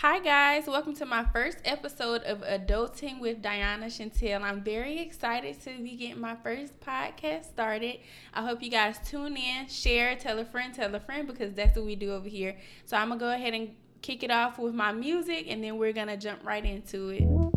Hi, guys. Welcome to my first episode of Adulting with Diana Chantel. I'm very excited to be getting my first podcast started. I hope you guys tune in, share, tell a friend, tell a friend, because that's what we do over here. So I'm going to go ahead and kick it off with my music, and then we're going to jump right into it.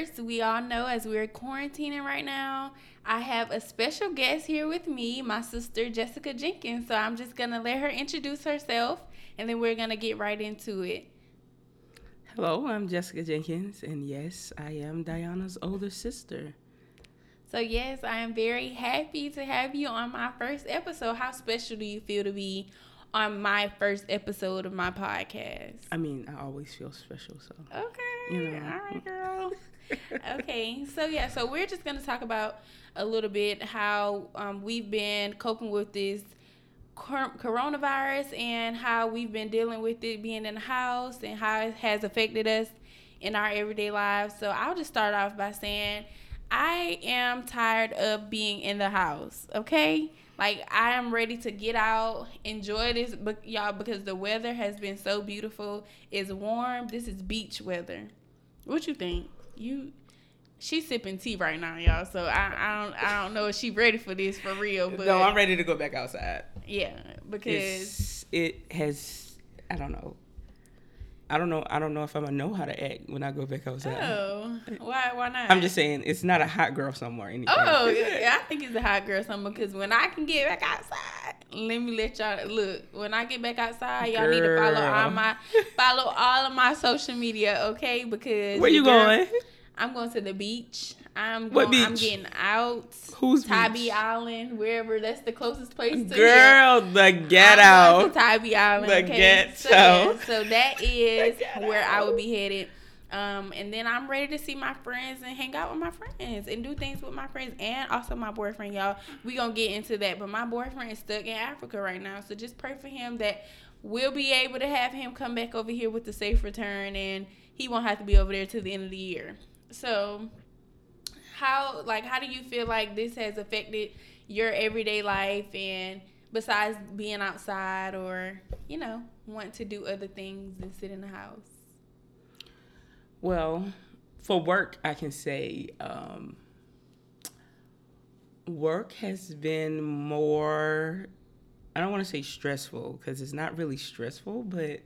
First, we all know as we're quarantining right now, I have a special guest here with me, my sister Jessica Jenkins. So I'm just going to let her introduce herself and then we're going to get right into it. Hello, I'm Jessica Jenkins, and yes, I am Diana's older sister. So, yes, I am very happy to have you on my first episode. How special do you feel to be on my first episode of my podcast? I mean, I always feel special, so. Okay. You know. All right, girl. Okay. So, yeah, so we're just to talk about a little bit how um, we've been coping with this coronavirus and how we've been dealing with it being in the house and how it has affected us in our everyday lives. So, I'll just start off by saying, I am tired of being in the house, okay? Like I am ready to get out, enjoy this, y'all because the weather has been so beautiful. It's warm. This is beach weather. What you think? You she's sipping tea right now, y'all. So I, I don't I don't know if she's ready for this for real. But no, I'm ready to go back outside. Yeah, because it's, it has I don't know I don't know. I don't know if I'm gonna know how to act when I go back outside. Oh, why? Why not? I'm just saying it's not a hot girl somewhere. Anything. Oh, yeah, I think it's a hot girl somewhere because when I can get back outside, let me let y'all look. When I get back outside, y'all girl. need to follow all my follow all of my social media, okay? Because where you going? I'm going to the beach. I'm going, what beach? I'm getting out. Who's Tybee beach? Island, wherever that's the closest place to Girl, here. the ghetto. To Tybee Island. The okay? ghetto. So, yeah, so that is where I will be headed. Um, and then I'm ready to see my friends and hang out with my friends and do things with my friends and also my boyfriend, y'all. We gonna get into that, but my boyfriend is stuck in Africa right now, so just pray for him that we'll be able to have him come back over here with a safe return, and he won't have to be over there till the end of the year. So how like how do you feel like this has affected your everyday life and besides being outside or you know want to do other things and sit in the house well for work i can say um, work has been more i don't want to say stressful because it's not really stressful but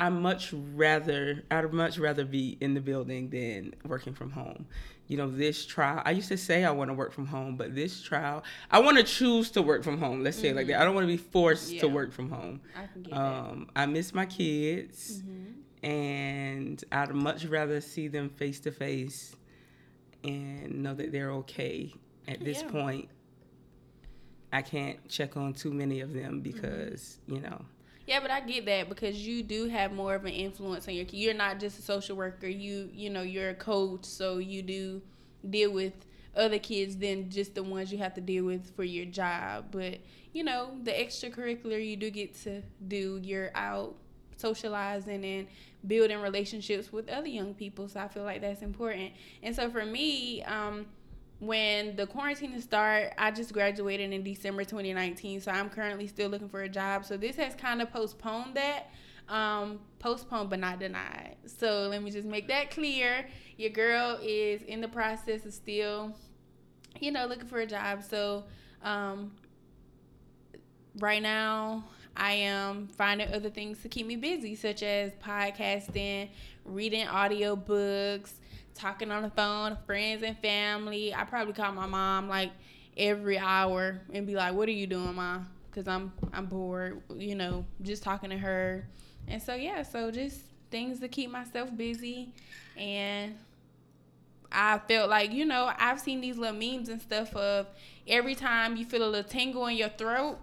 I much rather I'd much rather be in the building than working from home. You know, this trial I used to say I want to work from home, but this trial I want to choose to work from home. Let's say mm-hmm. it like that. I don't want to be forced yeah. to work from home. I can get um, that. I miss my kids, mm-hmm. And I'd much rather see them face to face and know that they're okay. At this yeah. point, I can't check on too many of them mm-hmm. because mm-hmm. you know yeah, but I get that because you do have more of an influence on your. You're not just a social worker. You you know you're a coach, so you do deal with other kids than just the ones you have to deal with for your job. But you know the extracurricular you do get to do. You're out socializing and building relationships with other young people. So I feel like that's important. And so for me, um, when the quarantine started, I just graduated in December 2019, so I'm currently still looking for a job. So this has kind of postponed that. Um, postponed but not denied. So let me just make that clear. Your girl is in the process of still, you know, looking for a job. So um, right now, I am finding other things to keep me busy, such as podcasting, reading audiobooks, talking on the phone, friends and family. I probably call my mom like every hour and be like, "What are you doing, mom?" Because I'm I'm bored, you know, just talking to her. And so yeah, so just things to keep myself busy, and I felt like you know I've seen these little memes and stuff of every time you feel a little tingle in your throat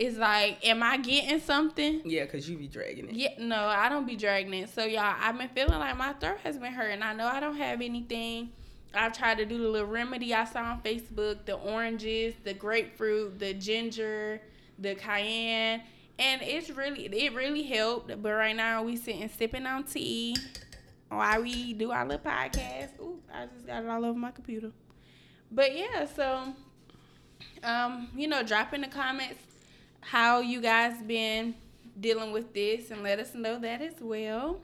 it's like, am I getting something? Yeah, cause you be dragging it. Yeah, no, I don't be dragging it. So y'all, I've been feeling like my throat has been hurting. I know I don't have anything. I've tried to do the little remedy I saw on Facebook: the oranges, the grapefruit, the ginger, the cayenne, and it's really it really helped. But right now we sitting sipping on tea, while we do our little podcast. Ooh, I just got it all over my computer. But yeah, so um, you know, drop in the comments how you guys been dealing with this and let us know that as well.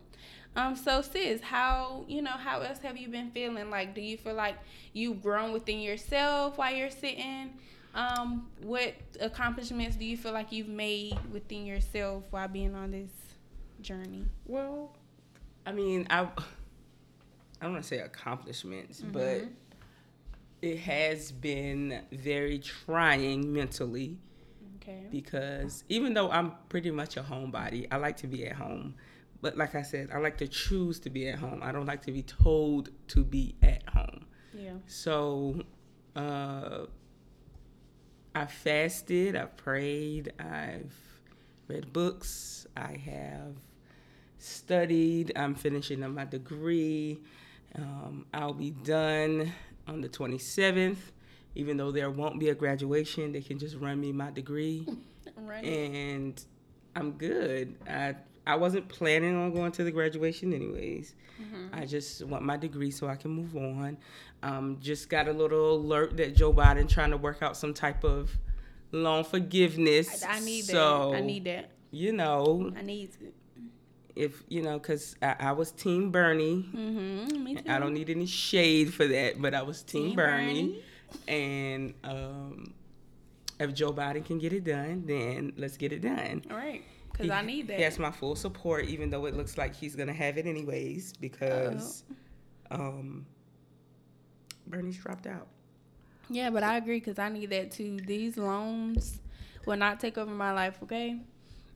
Um, so sis, how you know how else have you been feeling? Like, do you feel like you've grown within yourself while you're sitting? Um, what accomplishments do you feel like you've made within yourself while being on this journey? Well, I mean, I I don't want to say accomplishments, mm-hmm. but it has been very trying mentally. Okay. Because even though I'm pretty much a homebody, I like to be at home. But like I said, I like to choose to be at home. I don't like to be told to be at home. Yeah. So uh, I fasted, I've prayed, I've read books, I have studied, I'm finishing up my degree. Um, I'll be done on the 27th. Even though there won't be a graduation, they can just run me my degree. right. And I'm good. I I wasn't planning on going to the graduation anyways. Mm-hmm. I just want my degree so I can move on. Um, just got a little alert that Joe Biden trying to work out some type of loan forgiveness. I, I need so, that. I need that. You know, I need it. If you know, cause I, I was Team Bernie. Mm-hmm, me too. I don't need any shade for that, but I was Team, team Bernie. Bernie. And um, if Joe Biden can get it done, then let's get it done. All right. Because I need that. He has my full support, even though it looks like he's gonna have it anyways, because um, Bernie's dropped out. Yeah, but I agree because I need that too. These loans will not take over my life, okay?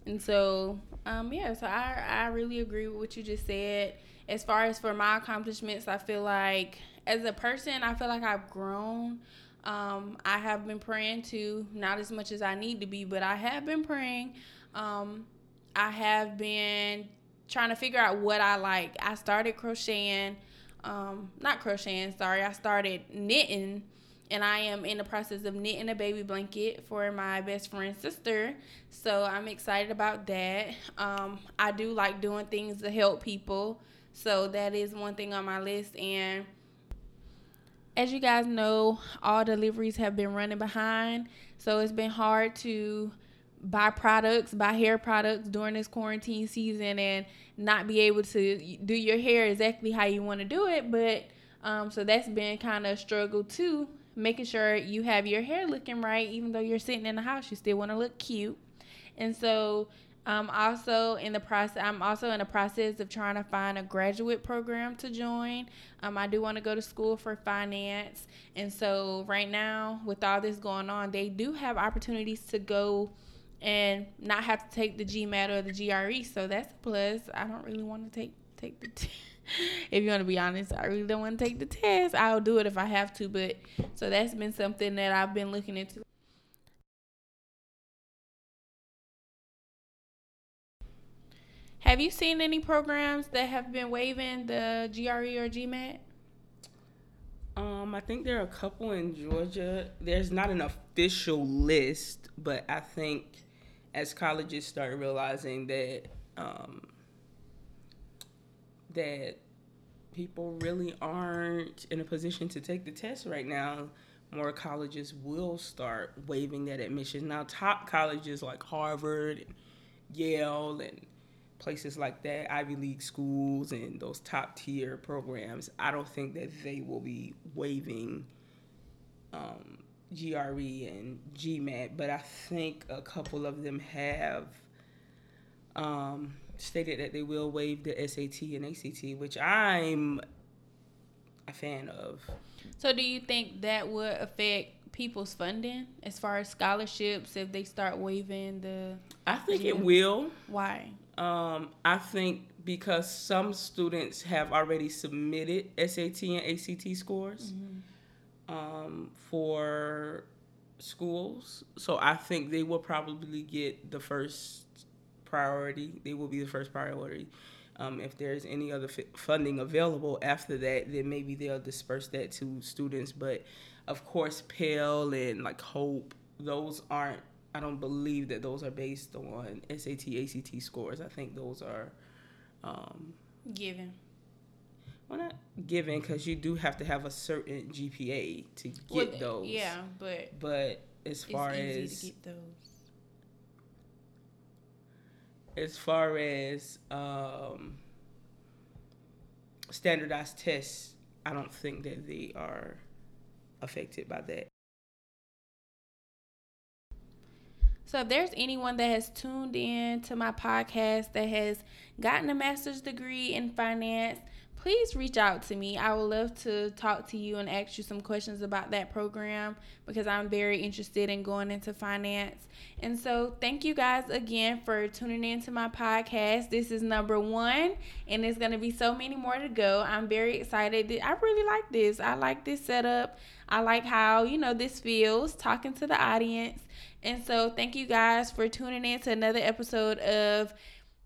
And so, um, yeah, so I I really agree with what you just said. As far as for my accomplishments, I feel like as a person, I feel like I've grown. Um, I have been praying too, not as much as I need to be, but I have been praying. Um, I have been trying to figure out what I like. I started crocheting, um, not crocheting, sorry. I started knitting, and I am in the process of knitting a baby blanket for my best friend's sister. So I'm excited about that. Um, I do like doing things to help people. So that is one thing on my list. And as you guys know, all deliveries have been running behind. So it's been hard to buy products, buy hair products during this quarantine season and not be able to do your hair exactly how you want to do it. But um, so that's been kind of a struggle too, making sure you have your hair looking right, even though you're sitting in the house, you still want to look cute. And so I'm also in the process. I'm also in the process of trying to find a graduate program to join. Um, I do want to go to school for finance, and so right now, with all this going on, they do have opportunities to go and not have to take the GMAT or the GRE. So that's a plus. I don't really want to take take the. T- if you want to be honest, I really don't want to take the test. I'll do it if I have to, but so that's been something that I've been looking into. Have you seen any programs that have been waiving the GRE or GMAT? Um, I think there are a couple in Georgia. There's not an official list, but I think as colleges start realizing that um, that people really aren't in a position to take the test right now, more colleges will start waiving that admission. Now, top colleges like Harvard and Yale and places like that, Ivy League schools and those top tier programs, I don't think that they will be waiving um, GRE and GMAT, but I think a couple of them have um, stated that they will waive the SAT and ACT, which I'm a fan of. So, do you think that would affect people's funding as far as scholarships if they start waiving the? I think it will. Why? Um, I think because some students have already submitted SAT and ACT scores. Mm-hmm um, for schools. So I think they will probably get the first priority. They will be the first priority. Um, if there's any other f- funding available after that, then maybe they'll disperse that to students. But of course, Pell and like Hope, those aren't. I don't believe that those are based on SAT, ACT scores. I think those are um, given. Well, not given because you do have to have a certain GPA to get well, those. Yeah, but but as far as as far as um, standardized tests, I don't think that they are affected by that. So if there's anyone that has tuned in to my podcast that has gotten a master's degree in finance, please reach out to me. I would love to talk to you and ask you some questions about that program because I'm very interested in going into finance. And so, thank you guys again for tuning in to my podcast. This is number one, and there's going to be so many more to go. I'm very excited. I really like this. I like this setup. I like how, you know, this feels talking to the audience. And so, thank you guys for tuning in to another episode of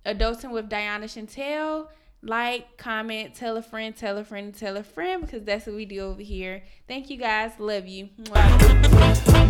Adulting with Diana Chantel like, comment, tell a friend, tell a friend, tell a friend because that's what we do over here. Thank you guys. Love you. Mwah.